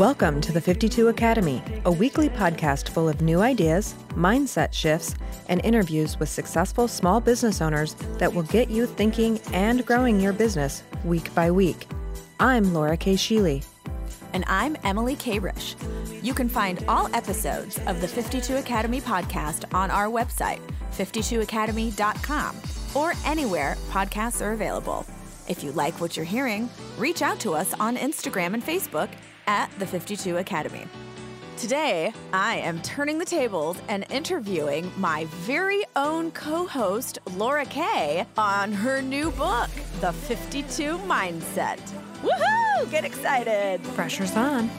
Welcome to the 52 Academy, a weekly podcast full of new ideas, mindset shifts, and interviews with successful small business owners that will get you thinking and growing your business week by week. I'm Laura Kay Sheely. And I'm Emily Kayrish. You can find all episodes of the 52 Academy podcast on our website, 52academy.com, or anywhere podcasts are available. If you like what you're hearing, reach out to us on Instagram and Facebook at the 52 Academy. Today, I am turning the tables and interviewing my very own co host, Laura Kay, on her new book, The 52 Mindset. Woohoo! Get excited! Pressure's on.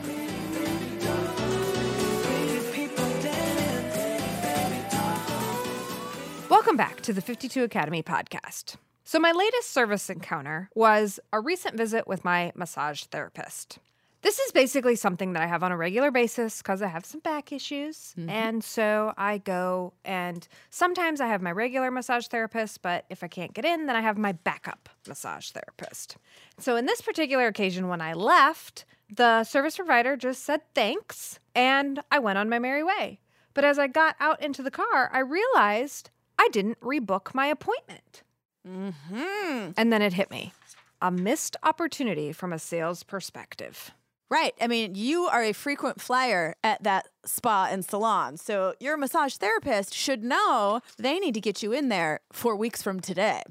Welcome back to the 52 Academy podcast. So, my latest service encounter was a recent visit with my massage therapist. This is basically something that I have on a regular basis because I have some back issues. Mm-hmm. And so I go and sometimes I have my regular massage therapist, but if I can't get in, then I have my backup massage therapist. So in this particular occasion, when I left, the service provider just said thanks and I went on my merry way. But as I got out into the car, I realized I didn't rebook my appointment. Mm-hmm. And then it hit me a missed opportunity from a sales perspective. Right. I mean, you are a frequent flyer at that spa and salon. So your massage therapist should know they need to get you in there four weeks from today.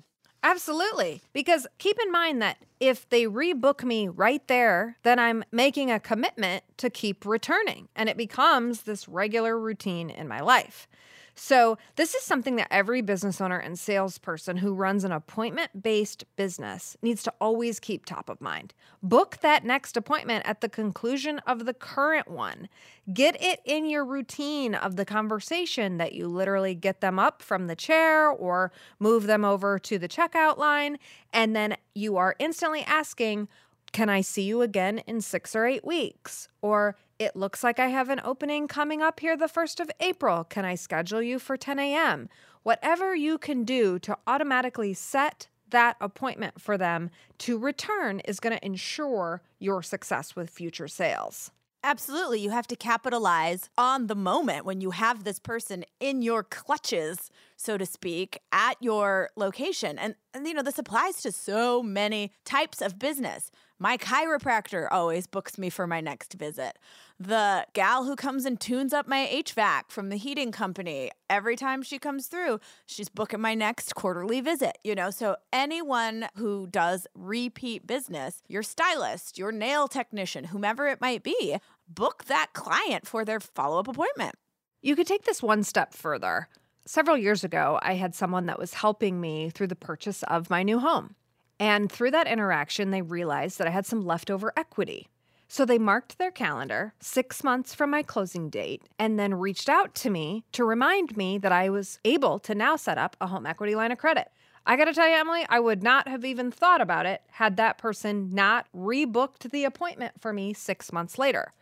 Absolutely. Because keep in mind that if they rebook me right there, then I'm making a commitment to keep returning and it becomes this regular routine in my life. So, this is something that every business owner and salesperson who runs an appointment based business needs to always keep top of mind. Book that next appointment at the conclusion of the current one. Get it in your routine of the conversation that you literally get them up from the chair or move them over to the checkout line. And then you are instantly asking, can I see you again in six or eight weeks? Or it looks like I have an opening coming up here the 1st of April. Can I schedule you for 10 a.m.? Whatever you can do to automatically set that appointment for them to return is going to ensure your success with future sales. Absolutely. You have to capitalize on the moment when you have this person in your clutches, so to speak, at your location. And, and you know, this applies to so many types of business. My chiropractor always books me for my next visit. The gal who comes and tunes up my HVAC from the heating company, every time she comes through, she's booking my next quarterly visit, you know? So anyone who does repeat business, your stylist, your nail technician, whomever it might be, book that client for their follow up appointment. You could take this one step further. Several years ago, I had someone that was helping me through the purchase of my new home. And through that interaction, they realized that I had some leftover equity. So they marked their calendar six months from my closing date and then reached out to me to remind me that I was able to now set up a home equity line of credit. I got to tell you, Emily, I would not have even thought about it had that person not rebooked the appointment for me six months later.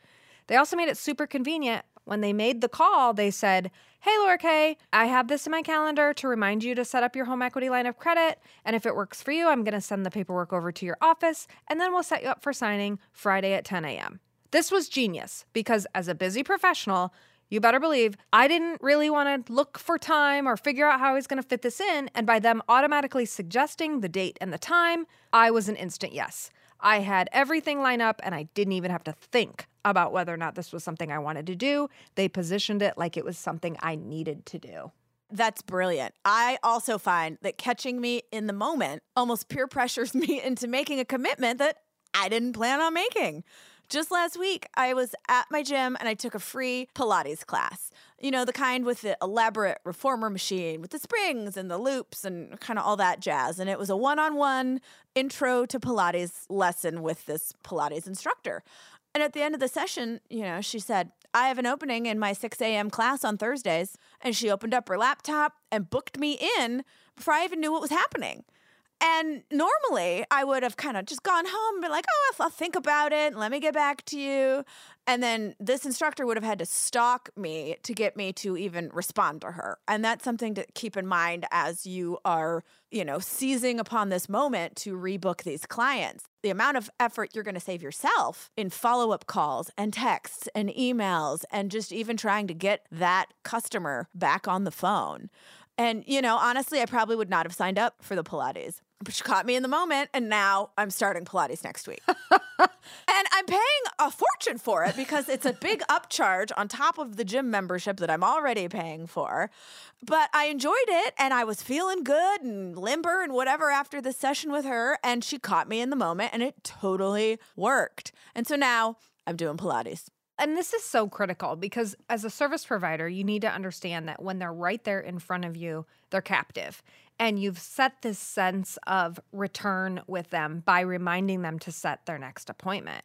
They also made it super convenient when they made the call, they said, Hey, Laura Kay, I have this in my calendar to remind you to set up your home equity line of credit. And if it works for you, I'm going to send the paperwork over to your office and then we'll set you up for signing Friday at 10 a.m. This was genius because as a busy professional, you better believe I didn't really want to look for time or figure out how I was going to fit this in. And by them automatically suggesting the date and the time, I was an instant yes. I had everything lined up and I didn't even have to think about whether or not this was something I wanted to do. They positioned it like it was something I needed to do. That's brilliant. I also find that catching me in the moment almost peer pressures me into making a commitment that I didn't plan on making. Just last week, I was at my gym and I took a free Pilates class. You know, the kind with the elaborate reformer machine with the springs and the loops and kind of all that jazz. And it was a one on one intro to Pilates lesson with this Pilates instructor. And at the end of the session, you know, she said, I have an opening in my 6 a.m. class on Thursdays. And she opened up her laptop and booked me in before I even knew what was happening. And normally I would have kind of just gone home and been like, oh, I'll think about it let me get back to you. And then this instructor would have had to stalk me to get me to even respond to her. And that's something to keep in mind as you are, you know, seizing upon this moment to rebook these clients. The amount of effort you're going to save yourself in follow up calls and texts and emails and just even trying to get that customer back on the phone. And, you know, honestly, I probably would not have signed up for the Pilates. But she caught me in the moment, and now I'm starting Pilates next week. and I'm paying a fortune for it because it's a big upcharge on top of the gym membership that I'm already paying for. But I enjoyed it, and I was feeling good and limber and whatever after the session with her. And she caught me in the moment, and it totally worked. And so now I'm doing Pilates. And this is so critical because as a service provider, you need to understand that when they're right there in front of you, they're captive. And you've set this sense of return with them by reminding them to set their next appointment.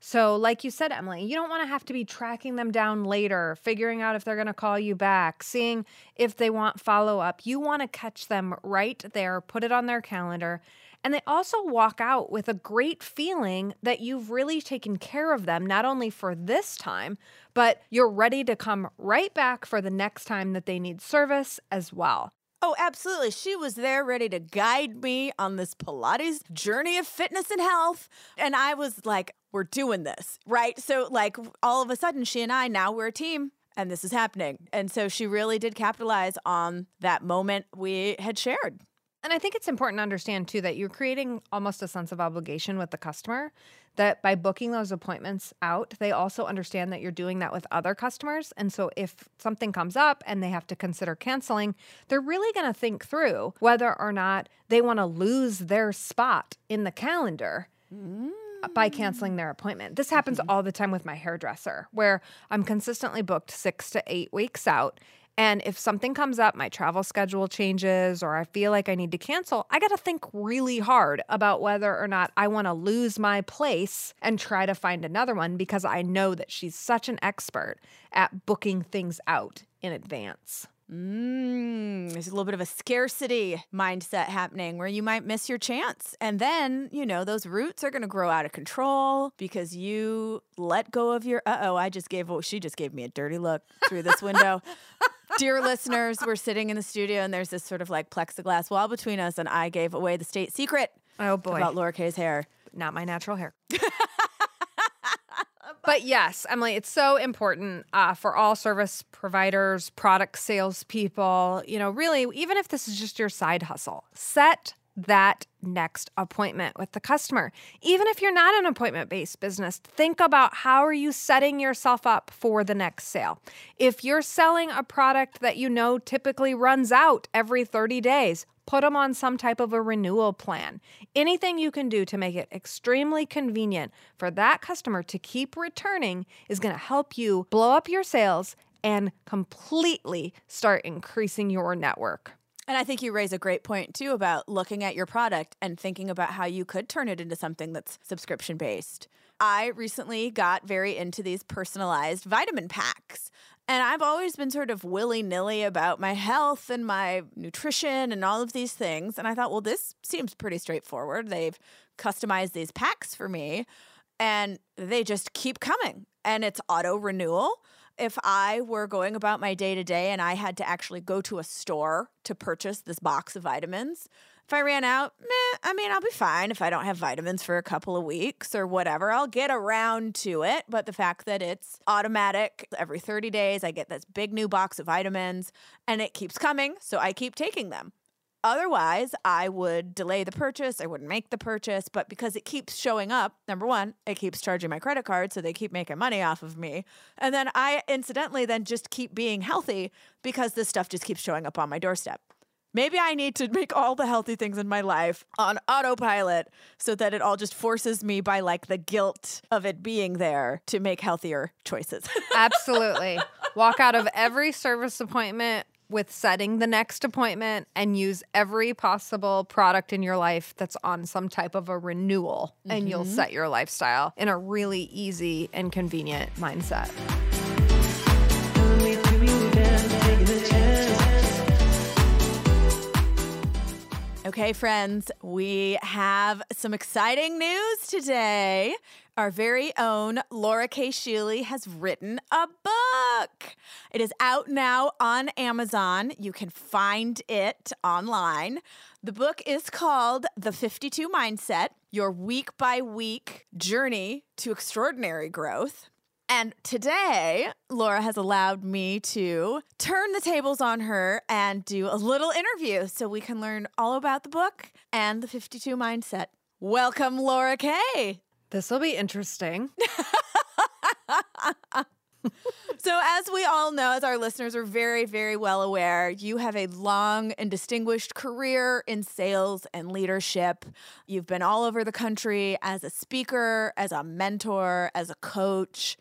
So, like you said, Emily, you don't want to have to be tracking them down later, figuring out if they're going to call you back, seeing if they want follow up. You want to catch them right there, put it on their calendar, and they also walk out with a great feeling that you've really taken care of them, not only for this time, but you're ready to come right back for the next time that they need service as well. Oh, absolutely. She was there ready to guide me on this Pilates journey of fitness and health. And I was like, we're doing this, right? So, like, all of a sudden, she and I now we're a team and this is happening. And so she really did capitalize on that moment we had shared. And I think it's important to understand too that you're creating almost a sense of obligation with the customer that by booking those appointments out, they also understand that you're doing that with other customers. And so if something comes up and they have to consider canceling, they're really going to think through whether or not they want to lose their spot in the calendar. Mm by canceling their appointment. This happens mm-hmm. all the time with my hairdresser, where I'm consistently booked six to eight weeks out. And if something comes up, my travel schedule changes, or I feel like I need to cancel, I got to think really hard about whether or not I want to lose my place and try to find another one because I know that she's such an expert at booking things out in advance. Mm, there's a little bit of a scarcity mindset happening where you might miss your chance. And then, you know, those roots are going to grow out of control because you let go of your, uh oh, I just gave, oh, she just gave me a dirty look through this window. Dear listeners, we're sitting in the studio and there's this sort of like plexiglass wall between us, and I gave away the state secret. Oh boy. About Laura Kay's hair. Not my natural hair. but yes, Emily, it's so important uh, for all service providers, product salespeople, you know, really, even if this is just your side hustle, set that next appointment with the customer. Even if you're not an appointment based business, think about how are you setting yourself up for the next sale. If you're selling a product that you know typically runs out every 30 days, put them on some type of a renewal plan. Anything you can do to make it extremely convenient for that customer to keep returning is going to help you blow up your sales and completely start increasing your network. And I think you raise a great point too about looking at your product and thinking about how you could turn it into something that's subscription based. I recently got very into these personalized vitamin packs. And I've always been sort of willy nilly about my health and my nutrition and all of these things. And I thought, well, this seems pretty straightforward. They've customized these packs for me and they just keep coming. And it's auto renewal if I were going about my day to day and I had to actually go to a store to purchase this box of vitamins, if I ran out, meh, I mean, I'll be fine if I don't have vitamins for a couple of weeks or whatever. I'll get around to it. But the fact that it's automatic every 30 days, I get this big new box of vitamins and it keeps coming. So I keep taking them. Otherwise, I would delay the purchase. I wouldn't make the purchase. But because it keeps showing up, number one, it keeps charging my credit card. So they keep making money off of me. And then I incidentally then just keep being healthy because this stuff just keeps showing up on my doorstep. Maybe I need to make all the healthy things in my life on autopilot so that it all just forces me by like the guilt of it being there to make healthier choices. Absolutely. Walk out of every service appointment with setting the next appointment and use every possible product in your life that's on some type of a renewal, mm-hmm. and you'll mm-hmm. set your lifestyle in a really easy and convenient mindset. Okay, friends, we have some exciting news today. Our very own Laura Kay Sheely has written a book. It is out now on Amazon. You can find it online. The book is called The 52 Mindset Your Week by Week Journey to Extraordinary Growth. And today, Laura has allowed me to turn the tables on her and do a little interview so we can learn all about the book and the 52 mindset. Welcome, Laura Kay This will be interesting. so, as we all know, as our listeners are very, very well aware, you have a long and distinguished career in sales and leadership. You've been all over the country as a speaker, as a mentor, as a coach.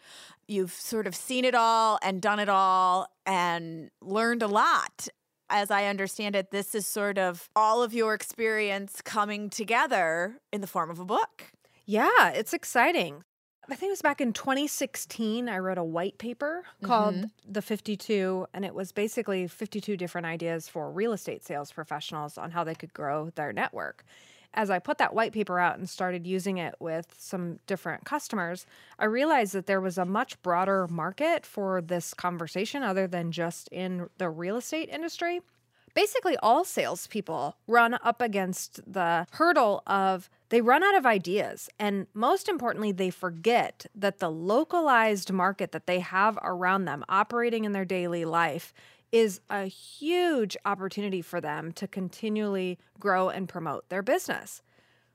You've sort of seen it all and done it all and learned a lot. As I understand it, this is sort of all of your experience coming together in the form of a book. Yeah, it's exciting. I think it was back in 2016. I wrote a white paper called mm-hmm. The 52, and it was basically 52 different ideas for real estate sales professionals on how they could grow their network. As I put that white paper out and started using it with some different customers, I realized that there was a much broader market for this conversation other than just in the real estate industry basically all salespeople run up against the hurdle of they run out of ideas. And most importantly, they forget that the localized market that they have around them operating in their daily life is a huge opportunity for them to continually grow and promote their business.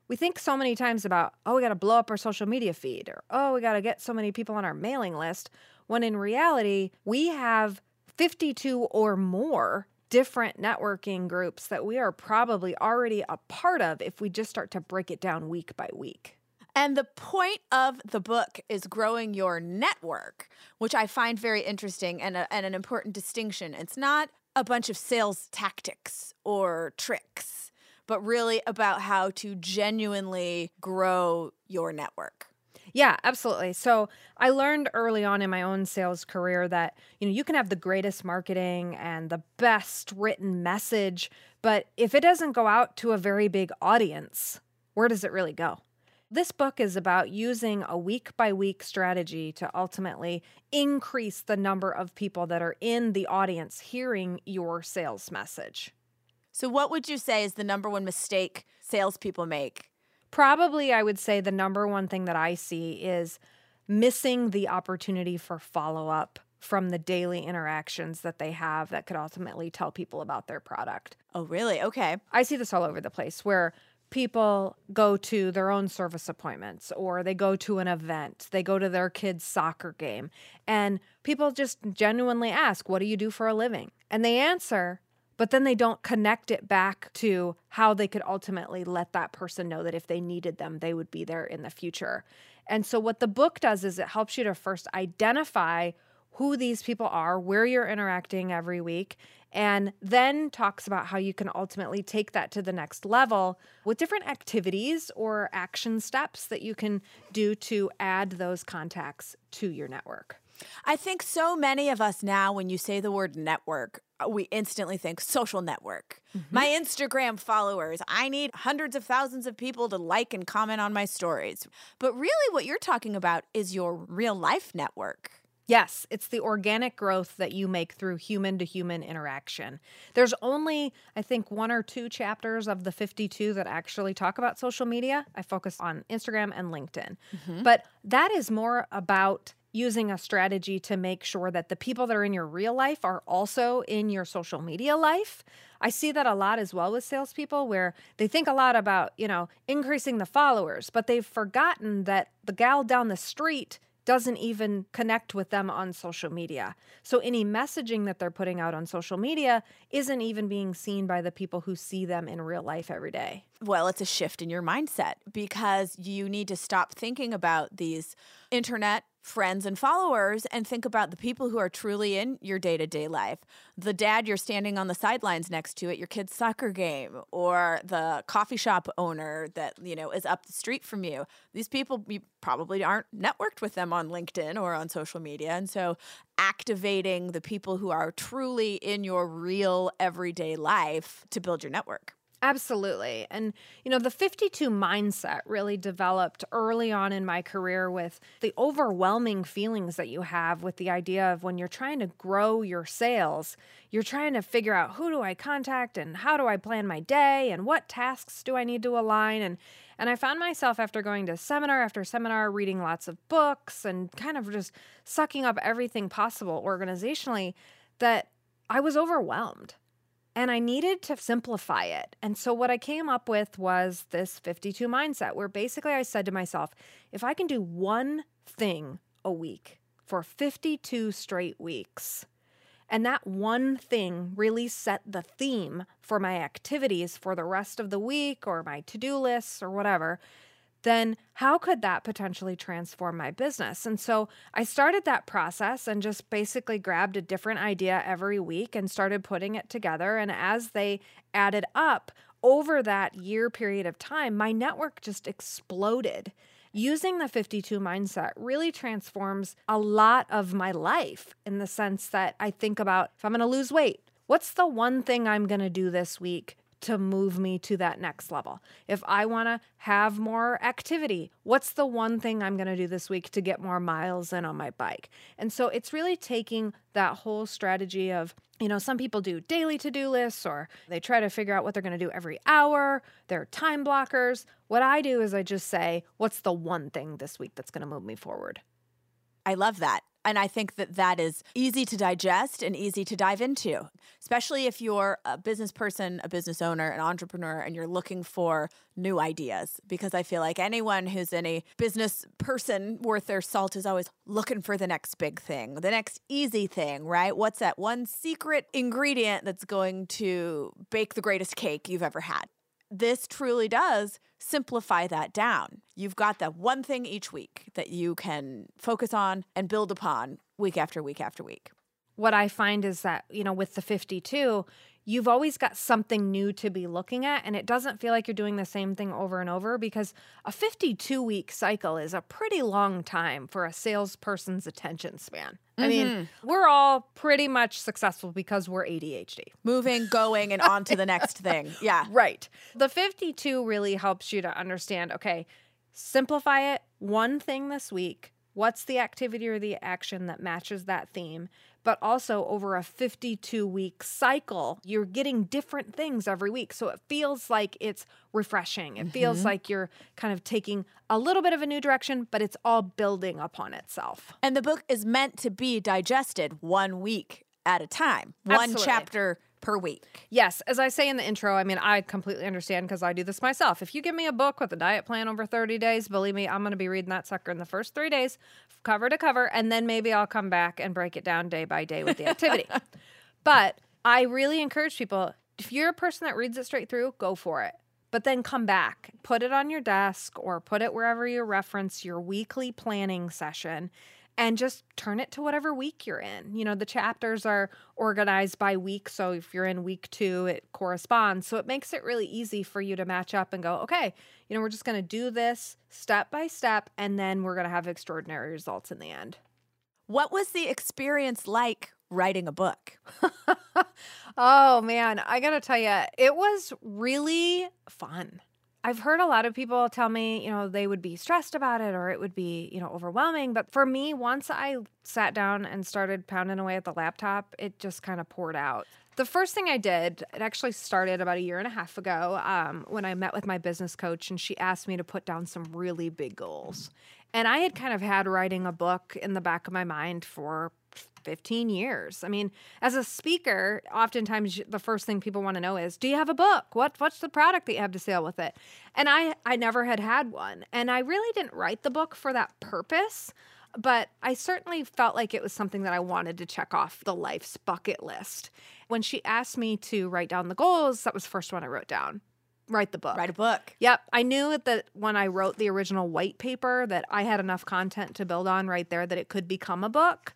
We think so many times about, oh, we got to blow up our social media feed, or oh, we got to get so many people on our mailing list, when in reality, we have 52 or more different networking groups that we are probably already a part of if we just start to break it down week by week. And the point of the book is growing your network, which I find very interesting and, a, and an important distinction. It's not a bunch of sales tactics or tricks, but really about how to genuinely grow your network. Yeah, absolutely. So I learned early on in my own sales career that, you know, you can have the greatest marketing and the best written message, but if it doesn't go out to a very big audience, where does it really go? This book is about using a week by week strategy to ultimately increase the number of people that are in the audience hearing your sales message. So, what would you say is the number one mistake salespeople make probably I would say the number one thing that I see is missing the opportunity for follow up from the daily interactions that they have that could ultimately tell people about their product. Oh, really? Okay. I see this all over the place where people go to their own service appointments or they go to an event, they go to their kid's soccer game, and people just genuinely ask, What do you do for a living? And they answer, but then they don't connect it back to how they could ultimately let that person know that if they needed them, they would be there in the future. And so, what the book does is it helps you to first identify who these people are, where you're interacting every week, and then talks about how you can ultimately take that to the next level with different activities or action steps that you can do to add those contacts to your network. I think so many of us now, when you say the word network, we instantly think social network. Mm-hmm. My Instagram followers, I need hundreds of thousands of people to like and comment on my stories. But really, what you're talking about is your real life network. Yes, it's the organic growth that you make through human to human interaction. There's only, I think, one or two chapters of the 52 that actually talk about social media. I focus on Instagram and LinkedIn. Mm-hmm. But that is more about using a strategy to make sure that the people that are in your real life are also in your social media life. I see that a lot as well with salespeople where they think a lot about, you know, increasing the followers, but they've forgotten that the gal down the street doesn't even connect with them on social media. So any messaging that they're putting out on social media isn't even being seen by the people who see them in real life every day. Well, it's a shift in your mindset because you need to stop thinking about these internet friends and followers and think about the people who are truly in your day to day life. The dad you're standing on the sidelines next to at your kid's soccer game, or the coffee shop owner that, you know, is up the street from you. These people, you probably aren't networked with them on LinkedIn or on social media. And so activating the people who are truly in your real everyday life to build your network. Absolutely. And, you know, the 52 mindset really developed early on in my career with the overwhelming feelings that you have with the idea of when you're trying to grow your sales, you're trying to figure out who do I contact and how do I plan my day and what tasks do I need to align. And, and I found myself after going to seminar after seminar, reading lots of books and kind of just sucking up everything possible organizationally that I was overwhelmed and I needed to simplify it. And so, what I came up with was this 52 mindset, where basically I said to myself, if I can do one thing a week for 52 straight weeks, and that one thing really set the theme for my activities for the rest of the week or my to do lists or whatever, then how could that potentially transform my business? And so I started that process and just basically grabbed a different idea every week and started putting it together. And as they added up over that year period of time, my network just exploded. Using the 52 mindset really transforms a lot of my life in the sense that I think about if I'm going to lose weight, what's the one thing I'm going to do this week to move me to that next level. If I want to have more activity, what's the one thing I'm going to do this week to get more miles in on my bike? And so it's really taking that whole strategy of, you know, some people do daily to do lists or they try to figure out what they're going to do every hour. They're time blockers. What I do is I just say, what's the one thing this week that's going to move me forward? I love that. And I think that that is easy to digest and easy to dive into, especially if you're a business person, a business owner, an entrepreneur, and you're looking for new ideas. Because I feel like anyone who's any business person worth their salt is always looking for the next big thing, the next easy thing, right? What's that one secret ingredient that's going to bake the greatest cake you've ever had? This truly does simplify that down. You've got that one thing each week that you can focus on and build upon week after week after week. What I find is that, you know, with the 52, you've always got something new to be looking at and it doesn't feel like you're doing the same thing over and over because a 52 week cycle is a pretty long time for a salesperson's attention span. Mm-hmm. I mean, mm-hmm. we're all pretty much successful because we're ADHD. Moving, going, and on to the next thing. Yeah. Right. The 52 really helps you to understand okay, simplify it one thing this week. What's the activity or the action that matches that theme? But also over a 52 week cycle, you're getting different things every week. So it feels like it's refreshing. It mm-hmm. feels like you're kind of taking a little bit of a new direction, but it's all building upon itself. And the book is meant to be digested one week at a time, Absolutely. one chapter per week. Yes, as I say in the intro, I mean, I completely understand because I do this myself. If you give me a book with a diet plan over 30 days, believe me, I'm going to be reading that sucker in the first three days, cover to cover, and then maybe I'll come back and break it down day by day with the activity. but I really encourage people if you're a person that reads it straight through, go for it. But then come back, put it on your desk or put it wherever you reference your weekly planning session and just turn it to whatever week you're in. You know, the chapters are organized by week. So if you're in week two, it corresponds. So it makes it really easy for you to match up and go, okay, you know, we're just going to do this step by step, and then we're going to have extraordinary results in the end. What was the experience like writing a book? oh, man. I got to tell you, it was really fun. I've heard a lot of people tell me, you know, they would be stressed about it or it would be, you know, overwhelming. But for me, once I sat down and started pounding away at the laptop, it just kind of poured out. The first thing I did, it actually started about a year and a half ago um, when I met with my business coach and she asked me to put down some really big goals. And I had kind of had writing a book in the back of my mind for 15 years. I mean, as a speaker, oftentimes the first thing people want to know is, "Do you have a book? What what's the product that you have to sell with it?" And I I never had had one. And I really didn't write the book for that purpose, but I certainly felt like it was something that I wanted to check off the life's bucket list. When she asked me to write down the goals, that was the first one I wrote down write the book. Write a book. Yep. I knew that when I wrote the original white paper that I had enough content to build on right there that it could become a book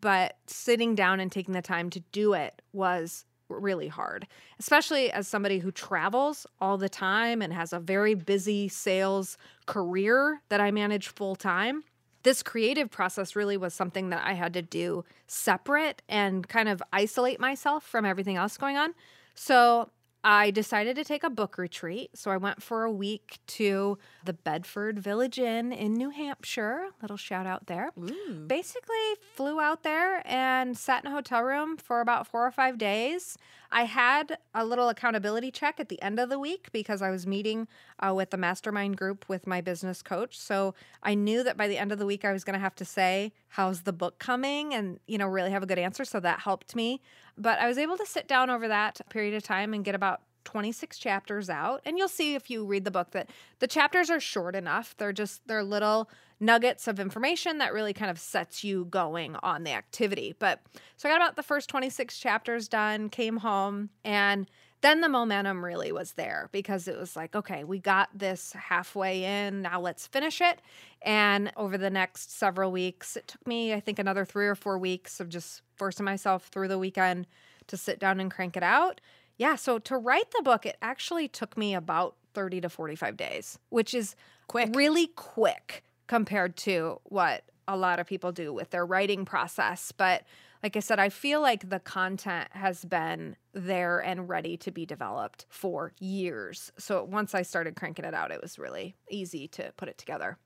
but sitting down and taking the time to do it was really hard, especially as somebody who travels all the time and has a very busy sales career that I manage full time. This creative process really was something that I had to do separate and kind of isolate myself from everything else going on. So I decided to take a book retreat. So I went for a week to the Bedford Village Inn in New Hampshire. Little shout out there. Ooh. Basically, flew out there and sat in a hotel room for about four or five days. I had a little accountability check at the end of the week because I was meeting uh, with the mastermind group with my business coach. So I knew that by the end of the week, I was going to have to say, How's the book coming? and, you know, really have a good answer. So that helped me. But I was able to sit down over that period of time and get about 26 chapters out. And you'll see if you read the book that the chapters are short enough. They're just they're little nuggets of information that really kind of sets you going on the activity. But so i got about the first 26 chapters done came home and then the momentum really was there because it was like okay we got this halfway in. Now let's finish it. And over the next several weeks it took me i think another three or four weeks of just forcing myself through the weekend to sit down and crank it out yeah, so to write the book, it actually took me about 30 to 45 days, which is Quick. really quick compared to what a lot of people do with their writing process. But like I said, I feel like the content has been there and ready to be developed for years. So once I started cranking it out, it was really easy to put it together.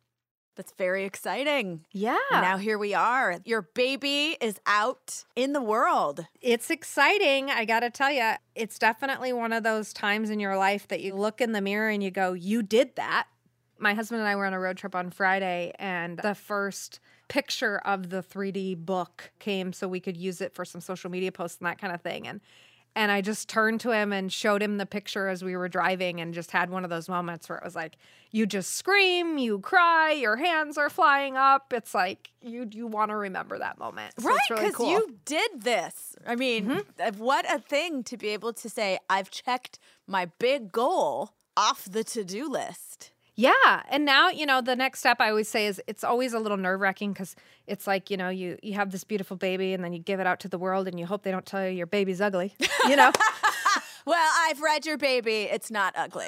That's very exciting. Yeah. And now here we are. Your baby is out in the world. It's exciting. I got to tell you, it's definitely one of those times in your life that you look in the mirror and you go, You did that. My husband and I were on a road trip on Friday, and the first picture of the 3D book came so we could use it for some social media posts and that kind of thing. And and I just turned to him and showed him the picture as we were driving and just had one of those moments where it was like, you just scream, you cry, your hands are flying up. It's like you you want to remember that moment. So right, it's really because cool. you did this. I mean, Mm-hmm. what a thing to be able to say, I've checked my big goal off the to do list. Yeah, and now you know the next step. I always say is it's always a little nerve wracking because it's like you know you you have this beautiful baby and then you give it out to the world and you hope they don't tell you your baby's ugly. You know, Well, I've read your baby. It's not ugly.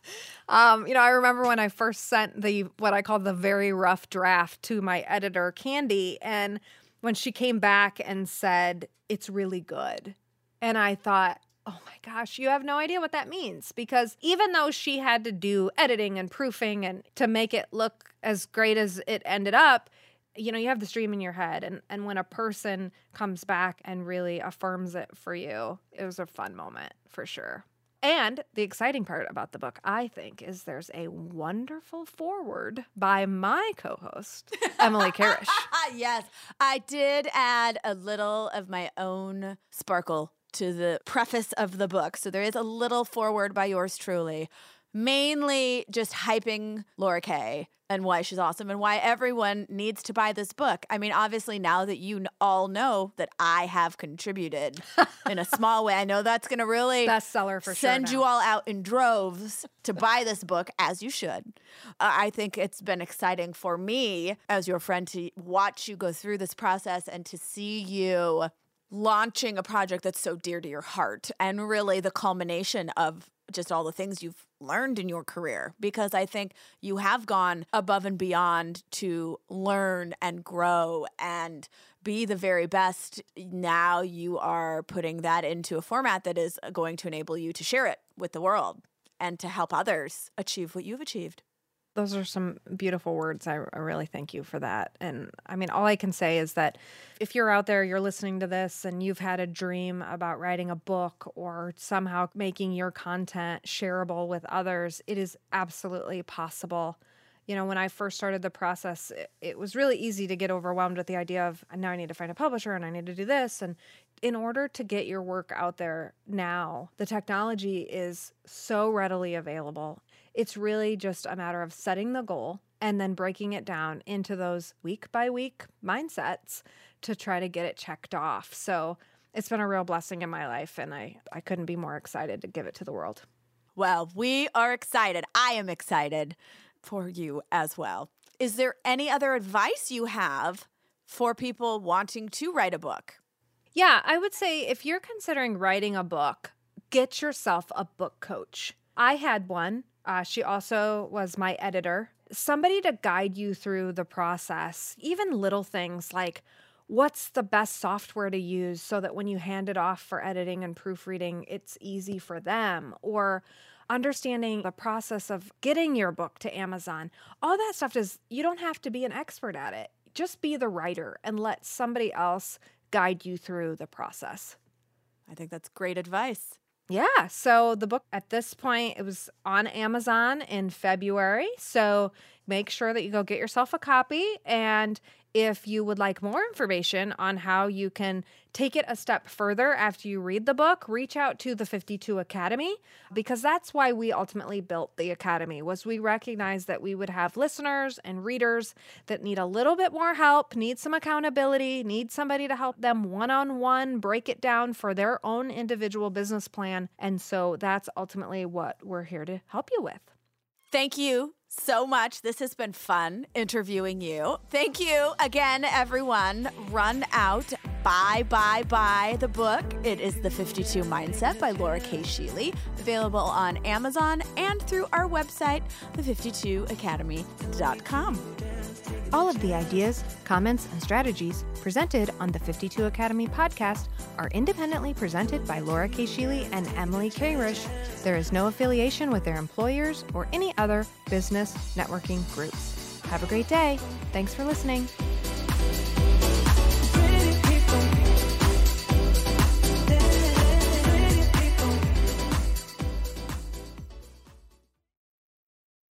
um, you know I remember when I first sent the what I call the very rough draft to my editor Candy, and when she came back and said it's really good, and I thought. Oh my gosh, you have no idea what that means because even though she had to do editing and proofing and to make it look as great as it ended up, you know, you have this dream in your head and and when a person comes back and really affirms it for you, it was a fun moment for sure. And the exciting part about the book, I think, is there's a wonderful forward by my co-host, Emily Kayrish. yes, I did add a little of my own sparkle to the preface of the book. So there is a little foreword by yours truly, mainly just hyping Laura Kay and why she's awesome and why everyone needs to buy this book. I mean, obviously, now that you all know that I have contributed in a small way, I know that's going to really Bestseller for send sure. you all out in droves to buy this book as you should. Uh, I think it's been exciting for me as your friend to watch you go through this process and to see you launching a project that's so dear to your heart and really the culmination of just all the things you've learned in your career because I think you have gone above and beyond to learn and grow and be the very best. Now you are putting that into a format that is going to enable you to share it with the world and to help others achieve what you've achieved. Those are some beautiful words. I, I really thank you for that. And I mean, all I can say is that if you're out there, you're listening to this, and you've had a dream about writing a book or somehow making your content shareable with others, it is absolutely possible. You know, when I first started the process, it, it was really easy to get overwhelmed with the idea of now I need to find a publisher and I need to do this. And in order to get your work out there now, the technology is so readily available. It's really just a matter of setting the goal and then breaking it down into those week by week mindsets to try to get it checked off. So it's been a real blessing in my life, and I, I couldn't be more excited to give it to the world. Well, we are excited. I am excited for you as well. Is there any other advice you have for people wanting to write a book? Yeah, I would say if you're considering writing a book, get yourself a book coach. I had one. Uh, she also was my editor. Somebody to guide you through the process, even little things like what's the best software to use so that when you hand it off for editing and proofreading, it's easy for them, or understanding the process of getting your book to Amazon. All that stuff is, you don't have to be an expert at it. Just be the writer and let somebody else guide you through the process. I think that's great advice. Yeah. So the book at this point, it was on Amazon in February. So make sure that you go get yourself a copy. And if you would like more information on how you can take it a step further after you read the book, reach out to the 52 Academy because that's why we ultimately built the academy was we recognized that we would have listeners and readers that need a little bit more help, need some accountability, need somebody to help them one-on-one break it down for their own individual business plan. And so that's ultimately what we're here to help you with. Thank you so much. This has been fun interviewing you. Thank you again, everyone. Run out. Buy, buy, buy the book. It is The 52 Mindset by Laura Kay Sheely, available on Amazon and through our website, the52academy.com. All of the ideas, comments, and strategies presented on the 52 Academy podcast are independently presented by Laura Kay Sheely and Emily Kayrish. There is no affiliation with their employers or any other business networking groups. Have a great day. Thanks for listening.